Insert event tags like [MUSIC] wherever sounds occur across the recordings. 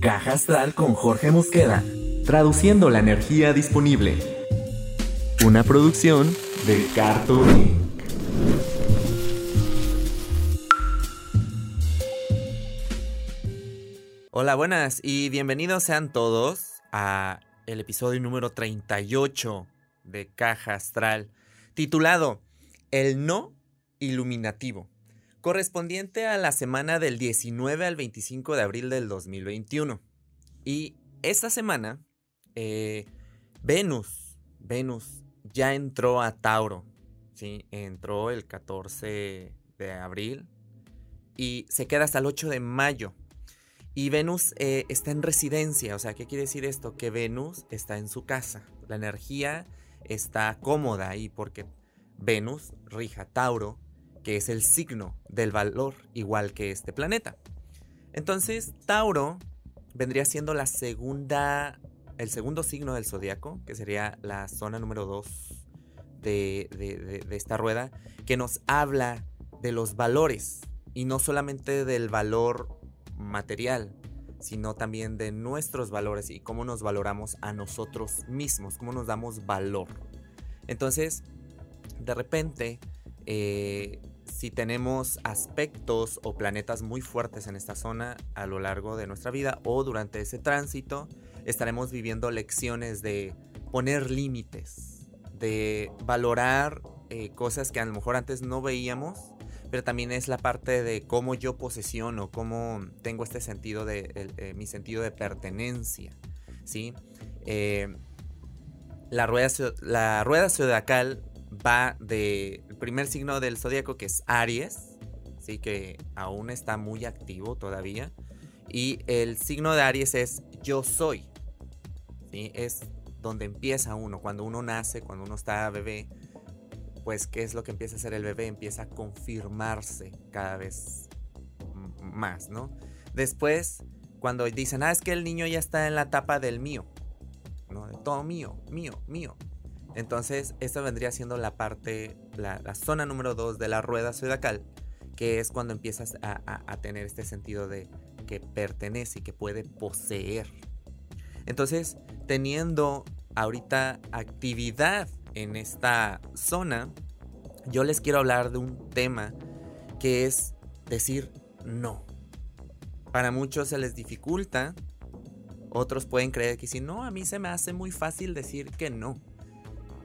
Caja Astral con Jorge Mosqueda, traduciendo la energía disponible. Una producción de Cartoon. Hola, buenas y bienvenidos sean todos a el episodio número 38 de Caja Astral, titulado El no iluminativo, correspondiente a la semana del 19 al 25 de abril del 2021. Y esta semana, eh, Venus, Venus ya entró a Tauro, ¿sí? Entró el 14 de abril y se queda hasta el 8 de mayo. Y Venus eh, está en residencia, o sea, ¿qué quiere decir esto? Que Venus está en su casa, la energía está cómoda ahí porque Venus rija Tauro, que es el signo del valor igual que este planeta. Entonces, Tauro vendría siendo la segunda, el segundo signo del zodiaco, que sería la zona número 2 de, de, esta rueda, que nos habla de los valores y no solamente del valor material, sino también de nuestros valores y cómo nos valoramos a nosotros mismos, cómo nos damos valor. Entonces, de repente, eh, si tenemos aspectos o planetas muy fuertes en esta zona a lo largo de nuestra vida o durante ese tránsito, estaremos viviendo lecciones de poner límites, de valorar eh, cosas que a lo mejor antes no veíamos pero también es la parte de cómo yo posesiono, cómo tengo este sentido de eh, mi sentido de pertenencia, ¿sí? Eh, la, rueda, la rueda zodiacal va del primer signo del zodiaco que es Aries, ¿sí? Que aún está muy activo todavía. Y el signo de Aries es yo soy, ¿sí? Es donde empieza uno, cuando uno nace, cuando uno está bebé, pues, ¿qué es lo que empieza a hacer el bebé? Empieza a confirmarse cada vez más, ¿no? Después, cuando dicen, ah, es que el niño ya está en la etapa del mío, ¿no? De todo mío, mío, mío. Entonces, esta vendría siendo la parte, la, zona número dos de la rueda zodiacal, que es cuando empiezas a, a tener este sentido de que pertenece y que puede poseer. Entonces, teniendo ahorita actividad en esta zona, yo les quiero hablar de un tema que es decir no. Para muchos se les dificulta, otros pueden creer que si no, a mí se me hace muy fácil decir que no.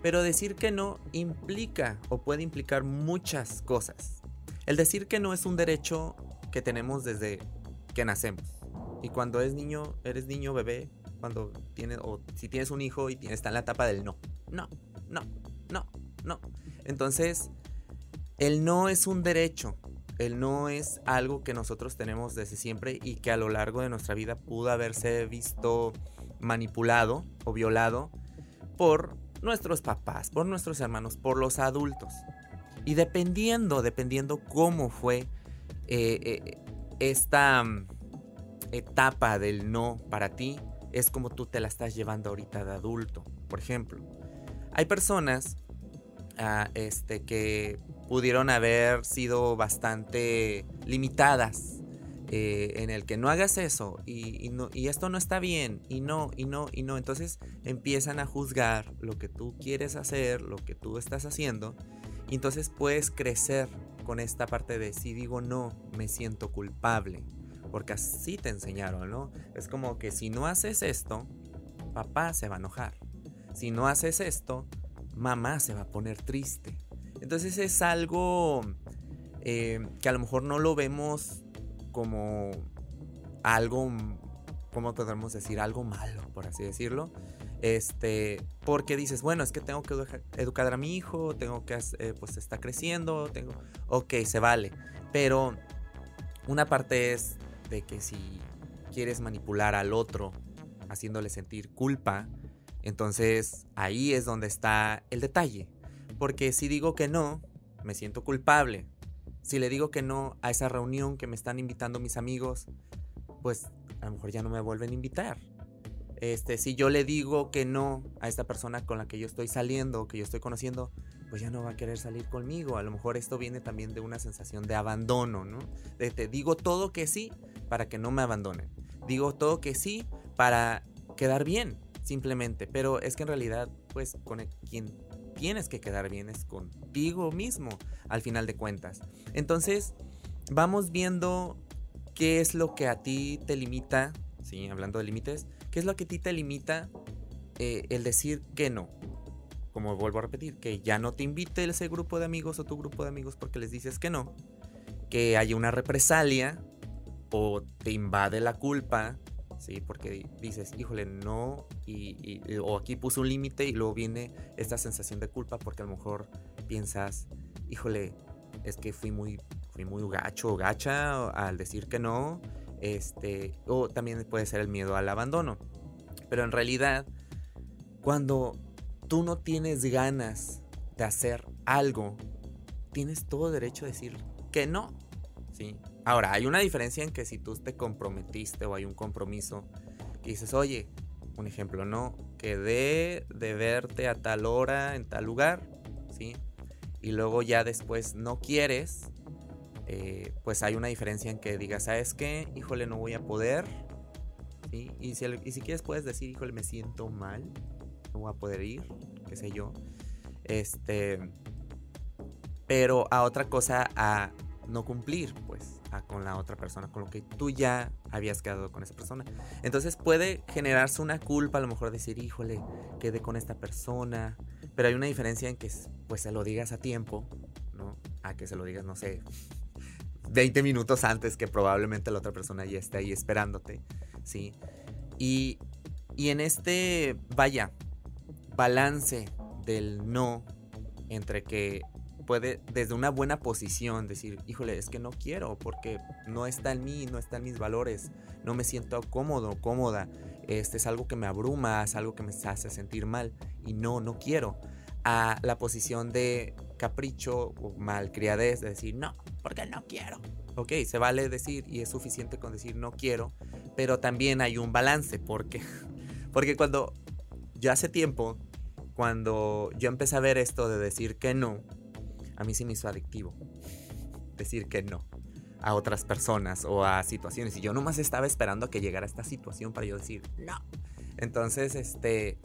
Pero decir que no implica o puede implicar muchas cosas. El decir que no es un derecho que tenemos desde que nacemos. Y cuando es niño, eres niño, bebé, cuando tienes, o si tienes un hijo y está en la etapa del no. No, no, no, no. Entonces, el no es un derecho, el no es algo que nosotros tenemos desde siempre y que a lo largo de nuestra vida pudo haberse visto manipulado o violado por nuestros papás, por nuestros hermanos, por los adultos. Y dependiendo, dependiendo cómo fue eh, eh, esta mm, etapa del no para ti, es como tú te la estás llevando ahorita de adulto. Por ejemplo, hay personas ah, este, que pudieron haber sido bastante limitadas eh, en el que no hagas eso y, y, esto no está bien y no, y no, y no. Entonces empiezan a juzgar lo que tú quieres hacer, lo que tú estás haciendo. Y entonces puedes crecer con esta parte de si digo no, me siento culpable. Porque así te enseñaron, ¿no? Es como que si no haces esto, papá se va a enojar si no haces esto, mamá se va a poner triste. Entonces es algo eh, que a lo mejor no lo vemos como algo, ¿cómo podemos decir? Algo malo, por así decirlo. Este, porque dices, bueno, es que tengo que educar a mi hijo, tengo que, eh, pues está creciendo, tengo, ok, se vale. Pero una parte es de que si quieres manipular al otro haciéndole sentir culpa, entonces ahí es donde está el detalle. Porque si digo que no, me siento culpable. Si le digo que no a esa reunión que me están invitando mis amigos, pues a lo mejor ya no me vuelven a invitar. Este, si yo le digo que no a esta persona con la que yo estoy saliendo, que yo estoy conociendo, pues ya no va a querer salir conmigo. A lo mejor esto viene también de una sensación de abandono, ¿no? De te digo todo que sí para que no me abandonen. digo todo que sí para quedar bien, simplemente. Pero es que en realidad, pues, con quien tienes que quedar bien es contigo mismo, al final de cuentas. Entonces, vamos viendo qué es lo que a ti te limita, sí, hablando de límites, qué es lo que a ti te limita eh, el decir que no. Como vuelvo a repetir, que ya no te invite ese grupo de amigos o tu grupo de amigos porque les dices que no. Que haya una represalia o te invade la culpa, ¿sí? Porque dices, híjole, no, y, o aquí puse un límite y luego viene esta sensación de culpa porque a lo mejor piensas, híjole, es que fui muy, fui muy gacho o gacha al decir que no, este, o también puede ser el miedo al abandono. Pero en realidad, cuando tú no tienes ganas de hacer algo, tienes todo derecho a decir que no, ¿sí? Ahora, hay una diferencia en que si tú te comprometiste o hay un compromiso que dices, oye, un ejemplo, ¿no? Quedé de verte a tal hora en tal lugar, ¿sí? Y luego ya después no quieres, eh, pues hay una diferencia en que digas, ¿sabes qué? Híjole, no voy a poder. ¿sí? Y, si, y si quieres puedes decir, híjole, me siento mal, no voy a poder ir, qué sé yo. Este, pero a otra cosa, a no cumplir, pues con la otra persona, con lo que tú ya habías quedado con esa persona. Entonces puede generarse una culpa, a lo mejor decir, híjole, quedé con esta persona, pero hay una diferencia en que pues se lo digas a tiempo, ¿no? A que se lo digas, no sé, 20 minutos antes que probablemente la otra persona ya esté ahí esperándote, ¿sí? Y, y en este, vaya, balance del no entre que puede desde una buena posición decir, híjole, es que no quiero porque no está en mí, no está en mis valores, no me siento cómodo, cómoda, este es algo que me abruma, es algo que me hace sentir mal y no, no quiero. A la posición de capricho o malcriadez de decir, no, porque no quiero. Ok, se vale decir y es suficiente con decir no quiero, pero también hay un balance porque, [LAUGHS] porque cuando ya hace tiempo, cuando yo empecé a ver esto de decir que no, a mí sí me hizo adictivo decir que no a otras personas o a situaciones. Y yo nomás estaba esperando a que llegara esta situación para yo decir no. Entonces, este,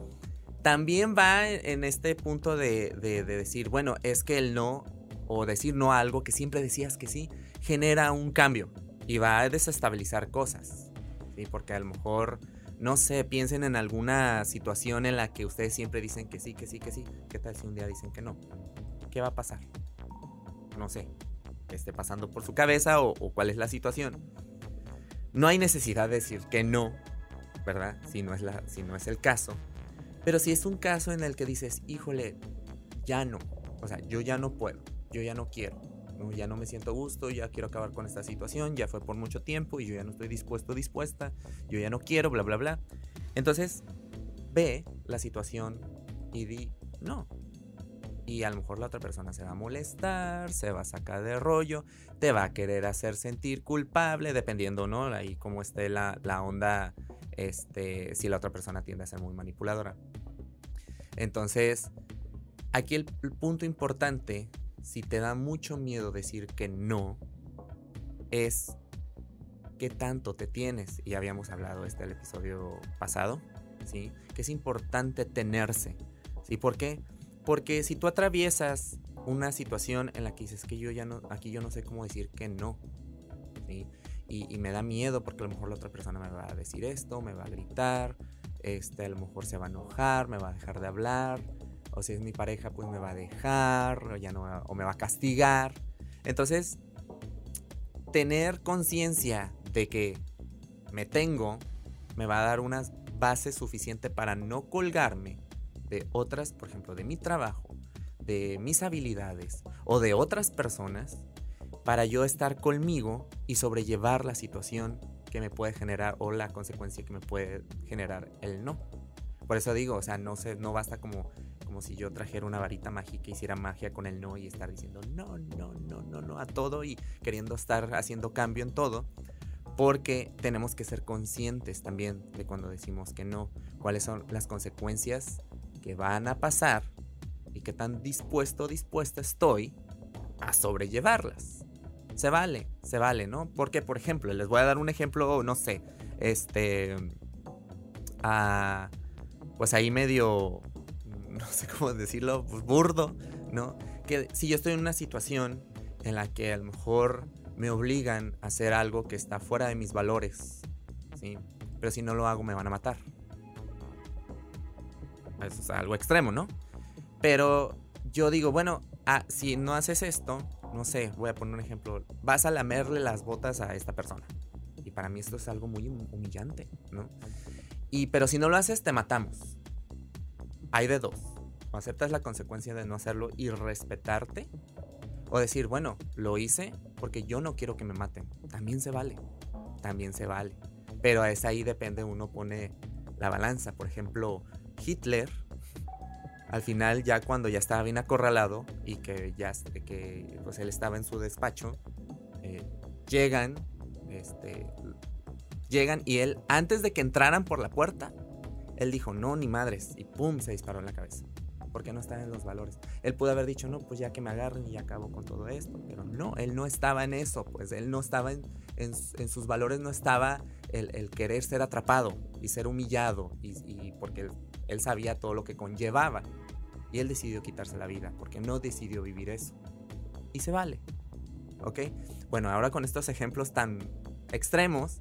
también va en este punto de, decir, bueno, es que el no o decir no a algo que siempre decías que sí, genera un cambio y va a desestabilizar cosas. ¿sí? Porque a lo mejor, no sé, piensen en alguna situación en la que ustedes siempre dicen que sí, que sí, que sí. ¿Qué tal si un día dicen que no? ¿Qué va a pasar? No sé, esté pasando por su cabeza o, cuál es la situación. No hay necesidad de decir que no, ¿verdad? Si no, es la, si no es el caso. Pero si es un caso en el que dices, híjole, ya no. O sea, yo ya no puedo, yo ya no quiero. ya no me siento gusto, ya quiero acabar con esta situación, ya fue por mucho tiempo y yo ya no estoy dispuesto, dispuesta, yo ya no quiero, bla, bla, bla. Entonces, ve la situación y di, no, y a lo mejor la otra persona se va a molestar, se va a sacar de rollo, te va a querer hacer sentir culpable, dependiendo, ¿no? Ahí cómo esté la, la onda, este, si la otra persona tiende a ser muy manipuladora. Entonces, aquí el, punto importante, si te da mucho miedo decir que no, es qué tanto te tienes. Y habíamos hablado este episodio pasado, ¿sí? Que es importante tenerse. ¿Sí? ¿Por qué? Porque si tú atraviesas una situación en la que dices que yo ya no, aquí yo no sé cómo decir que no, y, me da miedo porque a lo mejor la otra persona me va a decir esto, me va a gritar, este, a lo mejor se va a enojar, me va a dejar de hablar, o si es mi pareja, pues me va a dejar, o, ya no, o me va a castigar. Entonces, tener conciencia de que me tengo, me va a dar una base suficiente para no colgarme de otras, por ejemplo, de mi trabajo, de mis habilidades o de otras personas para yo estar conmigo y sobrellevar la situación que me puede generar o la consecuencia que me puede generar el no. Por eso digo, o sea, no, se, no basta como, como si yo trajera una varita mágica y hiciera magia con el no y estar diciendo no, no, no, no, no a todo y queriendo estar haciendo cambio en todo. Porque tenemos que ser conscientes también de cuando decimos que no, cuáles son las consecuencias que van a pasar y que tan dispuesto dispuesta estoy a sobrellevarlas. Se vale, se vale, ¿no? Porque, por ejemplo, les voy a dar un ejemplo, no sé, este, pues ahí medio, no sé cómo decirlo, pues burdo, ¿no? Que si yo estoy en una situación en la que a lo mejor me obligan a hacer algo que está fuera de mis valores, ¿sí? Pero si no lo hago me van a matar. Es algo extremo, ¿no? Pero yo digo, bueno, ah, si no haces esto, no sé, voy a poner un ejemplo, vas a lamerle las botas a esta persona. Y para mí esto es algo muy humillante, ¿no? Y pero si no lo haces, te matamos. Hay de dos. O aceptas la consecuencia de no hacerlo y respetarte. O decir, bueno, lo hice porque yo no quiero que me maten. También se vale. También se vale. Pero es ahí depende, uno pone la balanza. Por ejemplo, Hitler al final ya cuando ya estaba bien acorralado y que ya que pues él estaba en su despacho eh, llegan este llegan y él antes de que entraran por la puerta él dijo no ni madres y pum se disparó en la cabeza porque no estaba en los valores. Él pudo haber dicho no pues ya que me agarren y ya acabo con todo esto pero no él no estaba en eso pues él no estaba en, sus valores no estaba el, querer ser atrapado y ser humillado y, y porque él sabía todo lo que conllevaba. Y él decidió quitarse la vida porque no decidió vivir eso. Y se vale. ¿Ok? Bueno, ahora con estos ejemplos tan extremos,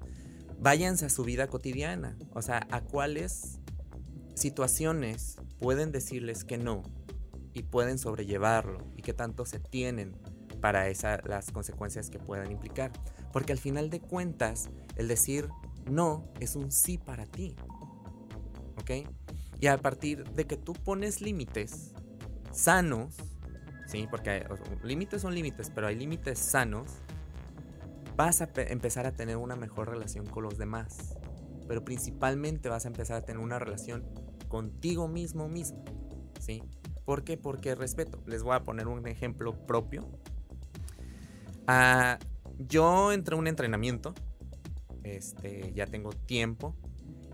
váyanse a su vida cotidiana. O sea, a cuáles situaciones pueden decirles que no y pueden sobrellevarlo y qué tanto se tienen para esa, las consecuencias que puedan implicar. Porque al final de cuentas, el decir no es un sí para ti. ¿Ok? Y a partir de que tú pones límites sanos, ¿sí? Porque límites son límites, pero hay límites sanos, vas a empezar a tener una mejor relación con los demás. Pero principalmente vas a empezar a tener una relación contigo mismo mismo, ¿sí? ¿Por qué? Porque respeto. Les voy a poner un ejemplo propio. Ah, yo entré a un entrenamiento, este, ya tengo tiempo,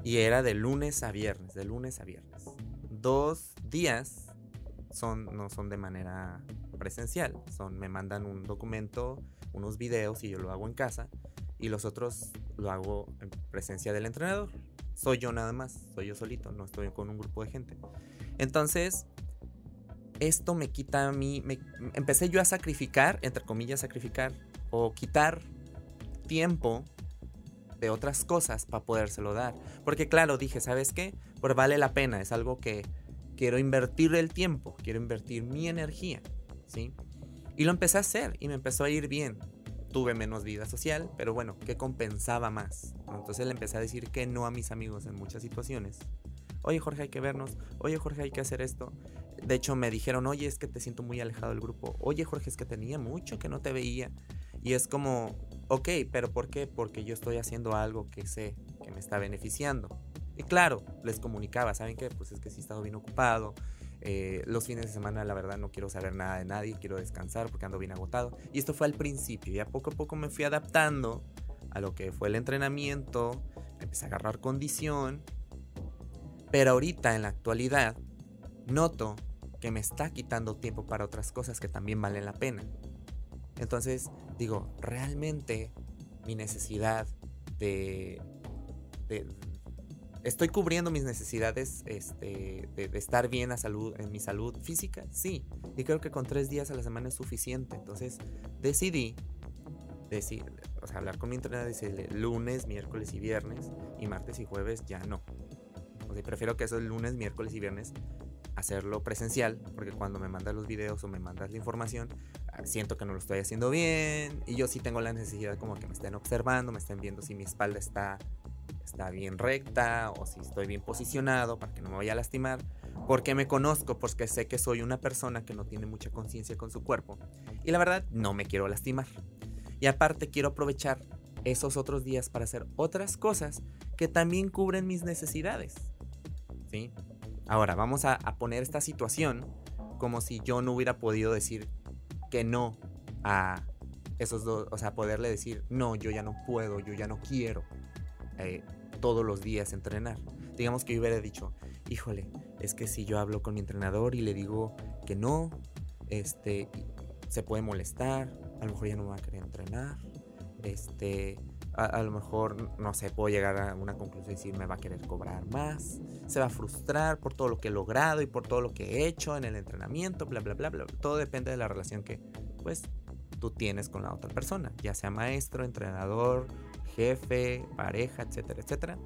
y era de lunes a viernes, de lunes a viernes. Dos días son, no son de manera presencial, son, me mandan un documento, unos videos y yo lo hago en casa y los otros lo hago en presencia del entrenador. Soy yo nada más, soy yo solito, no estoy con un grupo de gente. Entonces, esto me quita a mí, me, empecé yo a sacrificar, entre comillas, sacrificar o quitar tiempo de otras cosas para podérselo dar. Porque claro, dije, ¿sabes qué? Pues vale la pena, es algo que quiero invertir el tiempo, quiero invertir mi energía, ¿sí? Y lo empecé a hacer y me empezó a ir bien. Tuve menos vida social, pero bueno, ¿qué compensaba más? Entonces le empecé a decir que no a mis amigos en muchas situaciones. Oye Jorge, hay que vernos. Oye Jorge, hay que hacer esto. De hecho, me dijeron, oye, es que te siento muy alejado del grupo. Oye Jorge, es que tenía mucho que no te veía. Y es como, Ok, pero ¿por qué? Porque yo estoy haciendo algo que sé que me está beneficiando. Y claro, les comunicaba, ¿saben qué? Pues es que sí he estado bien ocupado. Eh, los fines de semana, la verdad, no quiero saber nada de nadie, quiero descansar porque ando bien agotado. Y esto fue al principio, y a poco a poco me fui adaptando a lo que fue el entrenamiento, empecé a agarrar condición. Pero ahorita, en la actualidad, noto que me está quitando tiempo para otras cosas que también valen la pena. Entonces digo, realmente mi necesidad de, ¿Estoy cubriendo mis necesidades este, de, estar bien a salud, en mi salud física? Sí. Y creo que con tres días a la semana es suficiente. Entonces decidí, decir, o sea, hablar con mi entrenador y decirle lunes, miércoles y viernes y martes y jueves ya no. O sea, prefiero que eso el lunes, miércoles y viernes hacerlo presencial, porque cuando me mandas los videos o me mandas la información, ah, siento que no lo estoy haciendo bien y yo sí tengo la necesidad como que me estén observando, me estén viendo si mi espalda está, está bien recta o si estoy bien posicionado para que no me vaya a lastimar, porque me conozco, porque sé que soy una persona que no tiene mucha conciencia con su cuerpo y la verdad no me quiero lastimar. Y aparte quiero aprovechar esos otros días para hacer otras cosas que también cubren mis necesidades. ¿Sí? Ahora, vamos a, poner esta situación como si yo no hubiera podido decir que no a esos dos, o sea, poderle decir, no, yo ya no puedo, yo ya no quiero eh, todos los días entrenar. Digamos que yo hubiera dicho, híjole, es que si yo hablo con mi entrenador y le digo que no, este, se puede molestar, a lo mejor ya no me va a querer entrenar, este, a, lo mejor, no sé, puedo llegar a una conclusión y decir, me va a querer cobrar más, se va a frustrar por todo lo que he logrado y por todo lo que he hecho en el entrenamiento, bla, bla, bla, bla. Todo depende de la relación que, pues, tú tienes con la otra persona, ya sea maestro, entrenador, jefe, pareja, etcétera, etcétera.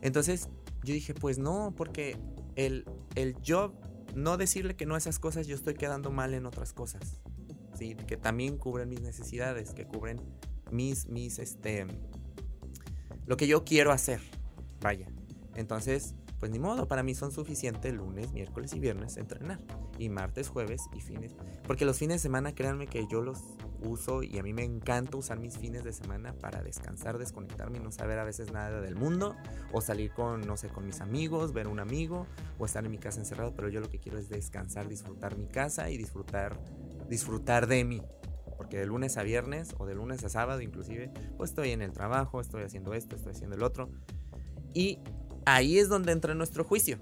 Entonces, yo dije, pues no, porque el, el yo no decirle que no a esas cosas, yo estoy quedando mal en otras cosas. ¿sí? Que también cubren mis necesidades, que cubren mis, mis, este, lo que yo quiero hacer. Vaya. Entonces, pues ni modo, para mí son suficientes lunes, miércoles y viernes entrenar. Y martes, jueves y fines. Porque los fines de semana, créanme que yo los uso y a mí me encanta usar mis fines de semana para descansar, desconectarme y no saber a veces nada del mundo. O salir con, no sé, con mis amigos, ver un amigo o estar en mi casa encerrado. Pero yo lo que quiero es descansar, disfrutar mi casa y disfrutar, disfrutar de mí. Porque de lunes a viernes o de lunes a sábado inclusive, pues estoy en el trabajo, estoy haciendo esto, estoy haciendo el otro. Y ahí es donde entra nuestro juicio.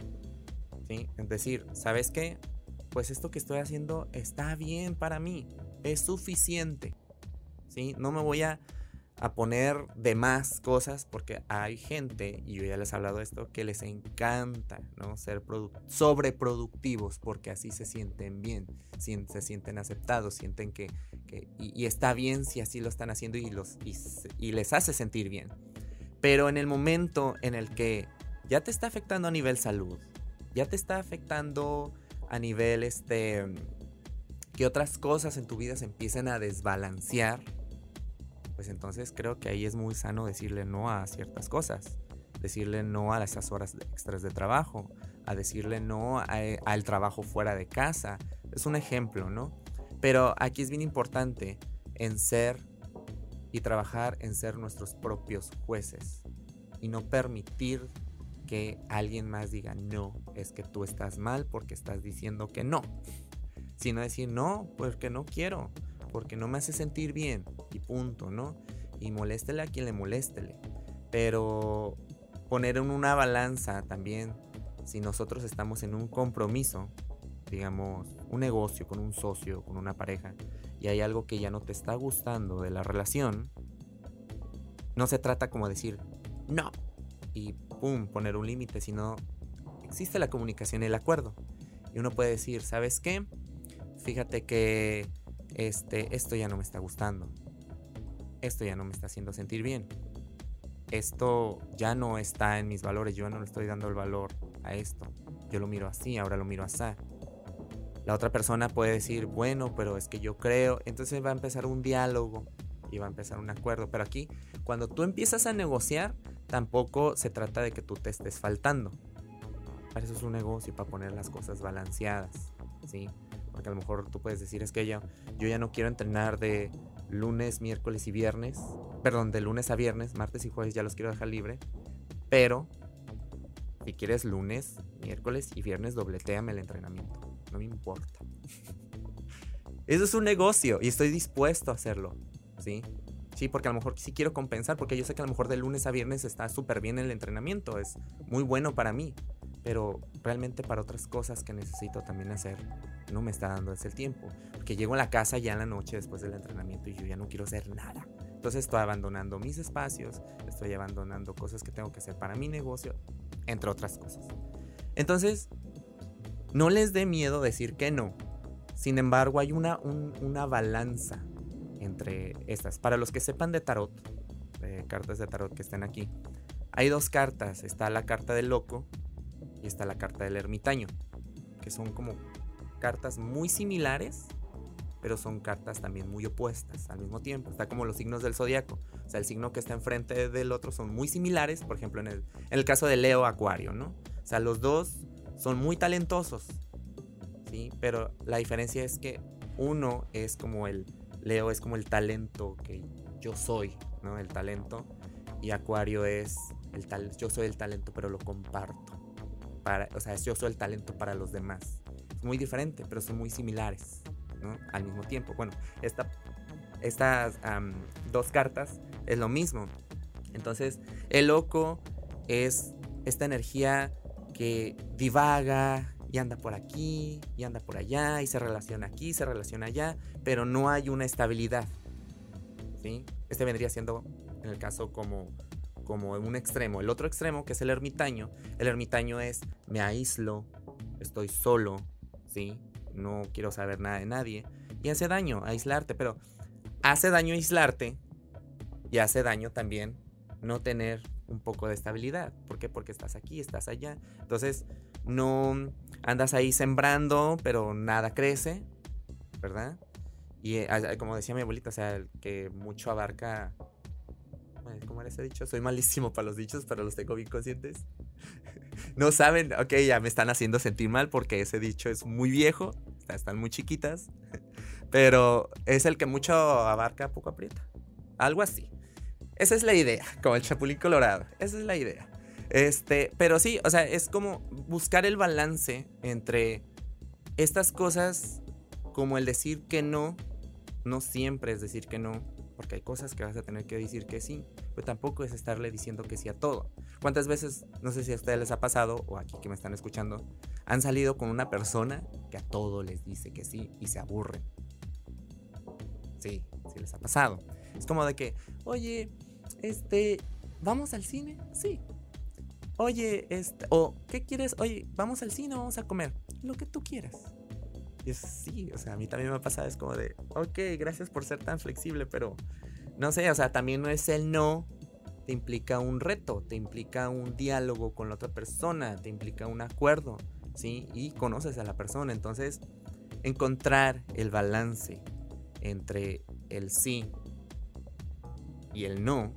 ¿sí? Es decir, ¿sabes qué? Pues esto que estoy haciendo está bien para mí, es suficiente. ¿sí? No me voy a, poner de más cosas porque hay gente, y yo ya les he hablado de esto, que les encanta ¿no? ser sobreproductivos porque así se sienten bien, se sienten aceptados, sienten que, y, está bien si así lo están haciendo y, los, y les hace sentir bien. Pero en el momento en el que ya te está afectando a nivel salud, ya te está afectando a nivel este que otras cosas en tu vida se empiecen a desbalancear, pues entonces creo que ahí es muy sano decirle no a ciertas cosas, decirle no a esas horas extras de trabajo, a decirle no al trabajo fuera de casa. Es un ejemplo, ¿no? Pero aquí es bien importante en ser y trabajar en ser nuestros propios jueces y no permitir que alguien más diga no, es que tú estás mal porque estás diciendo que no. Sino decir no, porque no quiero, porque no me hace sentir bien y punto, ¿no? Y moléstele a quien le moléstele. Pero poner en una balanza también, si nosotros estamos en un compromiso, digamos, un negocio con un socio, con una pareja, y hay algo que ya no te está gustando de la relación, no se trata como decir, no, y pum, poner un límite, sino existe la comunicación y el acuerdo. Y uno puede decir, ¿sabes qué? Fíjate que este, esto ya no me está gustando. Esto ya no me está haciendo sentir bien. Esto ya no está en mis valores. Yo no le estoy dando el valor a esto. Yo lo miro así, ahora lo miro así. La otra persona puede decir, bueno, pero es que yo creo. Entonces va a empezar un diálogo y va a empezar un acuerdo. Pero aquí, cuando tú empiezas a negociar, tampoco se trata de que tú te estés faltando. Para eso es un negocio, para poner las cosas balanceadas, ¿sí? Porque a lo mejor tú puedes decir, es que yo, yo ya no quiero entrenar de lunes, miércoles y viernes, perdón, de lunes a viernes, martes y jueves ya los quiero dejar libre, pero si quieres lunes, miércoles y viernes, dobleteame el entrenamiento, no me importa. [LAUGHS] Eso es un negocio y estoy dispuesto a hacerlo, ¿sí? Sí, porque a lo mejor sí quiero compensar, porque yo sé que a lo mejor de lunes a viernes está súper bien el entrenamiento, es muy bueno para mí, pero realmente para otras cosas que necesito también hacer, no me está dando ese tiempo, porque llego a la casa ya en la noche después del entrenamiento y yo ya no quiero hacer nada. Entonces estoy abandonando mis espacios, estoy abandonando cosas que tengo que hacer para mi negocio, entre otras cosas. Entonces, no les dé miedo decir que no. Sin embargo, hay una, una balanza entre estas. Para los que sepan de tarot, cartas de tarot que estén aquí, hay dos cartas. Está la carta del loco y está la carta del ermitaño, que son como cartas muy similares, pero son cartas también muy opuestas al mismo tiempo. Está como los signos del zodiaco. O sea, el signo que está enfrente del otro son muy similares, por ejemplo, en el, caso de Leo Acuario, ¿no? O sea, los dos son muy talentosos, ¿sí? Pero la diferencia es que uno es como el Leo es como el talento que yo soy, ¿no? El talento. Y Acuario es el tal, yo soy el talento, pero lo comparto. Para, o sea, yo soy el talento para los demás. Es muy diferente, pero son muy similares. Al mismo tiempo. Bueno, esta, estas dos cartas es lo mismo. Entonces, el loco es esta energía que divaga, y anda por aquí, y anda por allá, y se relaciona aquí, se relaciona allá, pero no hay una estabilidad. ¿sí? Este vendría siendo en el caso como, como un extremo. El otro extremo, que es el ermitaño, el ermitaño es me aíslo, estoy solo, ¿sí? No quiero saber nada de nadie. Y hace daño aislarte, pero hace daño aislarte y hace daño también no tener un poco de estabilidad. ¿Por qué? Porque estás aquí, estás allá. Entonces, no andas ahí sembrando, pero nada crece, ¿verdad? Y eh, como decía mi abuelita, o sea, el que mucho abarca... ¿Cómo era ese dicho? Soy malísimo para los dichos, pero los tengo bien conscientes. [LAUGHS] no saben, ok, ya me están haciendo sentir mal porque ese dicho es muy viejo, están muy chiquitas, [LAUGHS] pero es el que mucho abarca, poco aprieta. Algo así. Esa es la idea, como el Chapulín Colorado. Esa es la idea. Este, pero sí, o sea, es como buscar el balance entre estas cosas, como el decir que no, no siempre es decir que no, porque hay cosas que vas a tener que decir que sí, pero tampoco es estarle diciendo que sí a todo. ¿Cuántas veces, no sé si a ustedes les ha pasado, o aquí que me están escuchando, han salido con una persona que a todo les dice que sí y se aburren? Sí, sí les ha pasado. Es como de que, oye, este, ¿vamos al cine? Sí. Oye, este, o ¿qué quieres? Oye, ¿vamos al cine o vamos a comer? Lo que tú quieras. Y es sí, o sea, a mí también me ha pasado, es como de, ok, gracias por ser tan flexible, pero no sé, o sea, también no es el no, te implica un reto, te implica un diálogo con la otra persona, te implica un acuerdo, ¿sí? Y conoces a la persona, entonces encontrar el balance entre el sí y el no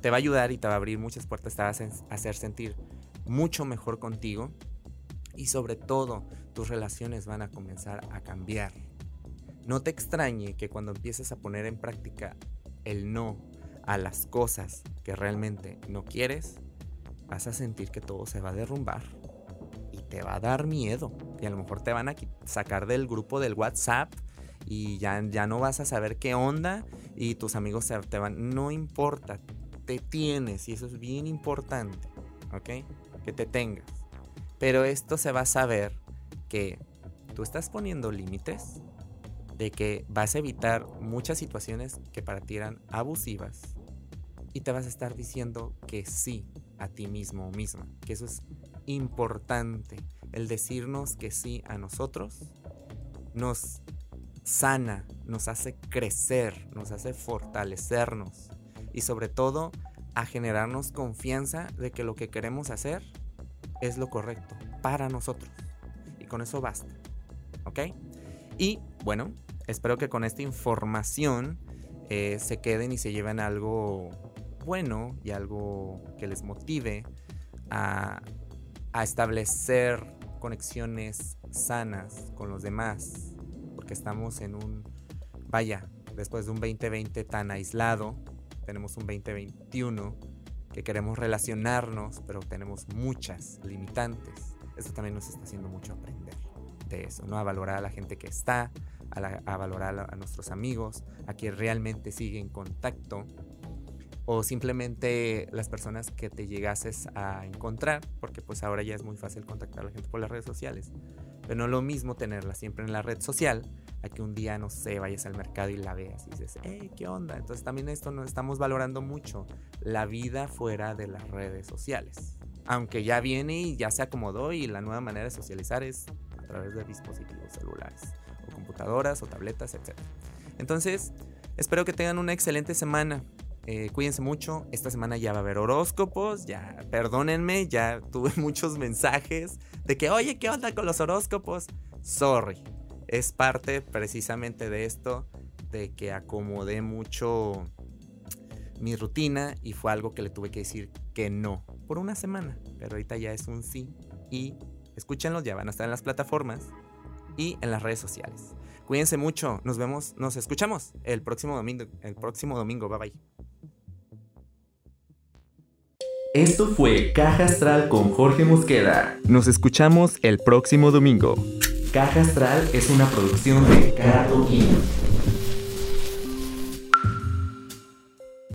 te va a ayudar y te va a abrir muchas puertas, te va a hacer sentir mucho mejor contigo y sobre todo tus relaciones van a comenzar a cambiar. No te extrañe que cuando empieces a poner en práctica el no a las cosas que realmente no quieres, vas a sentir que todo se va a derrumbar y te va a dar miedo. Y a lo mejor te van a sacar del grupo del WhatsApp y ya, ya no vas a saber qué onda y tus amigos te van... No importa, te tienes y eso es bien importante, ¿ok? Que te tengas. Pero esto se va a saber que tú estás poniendo límites, de que vas a evitar muchas situaciones que para ti eran abusivas y te vas a estar diciendo que sí a ti mismo o misma, que eso es importante. El decirnos que sí a nosotros nos sana, nos hace crecer, nos hace fortalecernos y sobre todo a generarnos confianza de que lo que queremos hacer es lo correcto para nosotros. Con eso basta. ¿Ok? Y bueno, espero que con esta información eh, se queden y se lleven algo bueno y algo que les motive a, a establecer conexiones sanas con los demás. Porque estamos en un, vaya, después de un 2020 tan aislado, tenemos un 2021 que queremos relacionarnos, pero tenemos muchas limitantes. Esto también nos está haciendo mucho aprender de eso, ¿no? A valorar a la gente que está, a, valorar a, nuestros amigos, a quien realmente sigue en contacto, o simplemente las personas que te llegases a encontrar, porque pues ahora ya es muy fácil contactar a la gente por las redes sociales. Pero no lo mismo tenerla siempre en la red social a que un día, no sé, vayas al mercado y la veas y dices, hey, ¿qué onda? Entonces también esto nos estamos valorando mucho, la vida fuera de las redes sociales. Aunque ya viene y ya se acomodó y la nueva manera de socializar es a través de dispositivos celulares, o computadoras, o tabletas, etc. Entonces, espero que tengan una excelente semana. Eh, cuídense mucho. Esta semana ya va a haber horóscopos. Ya, perdónenme, ya tuve [LAUGHS] muchos mensajes de que, oye, ¿qué onda con los horóscopos? Sorry. Es parte precisamente de esto, de que acomodé mucho mi rutina y fue algo que le tuve que decir que no por una semana. Pero ahorita ya es un sí. Y escúchenlos, ya van a estar en las plataformas y en las redes sociales. Cuídense mucho, nos vemos, nos escuchamos el próximo domingo, el próximo domingo, bye bye. Esto fue Caja Astral con Jorge Mosqueda. Nos escuchamos el próximo domingo. Caja Astral es una producción de Cardo King.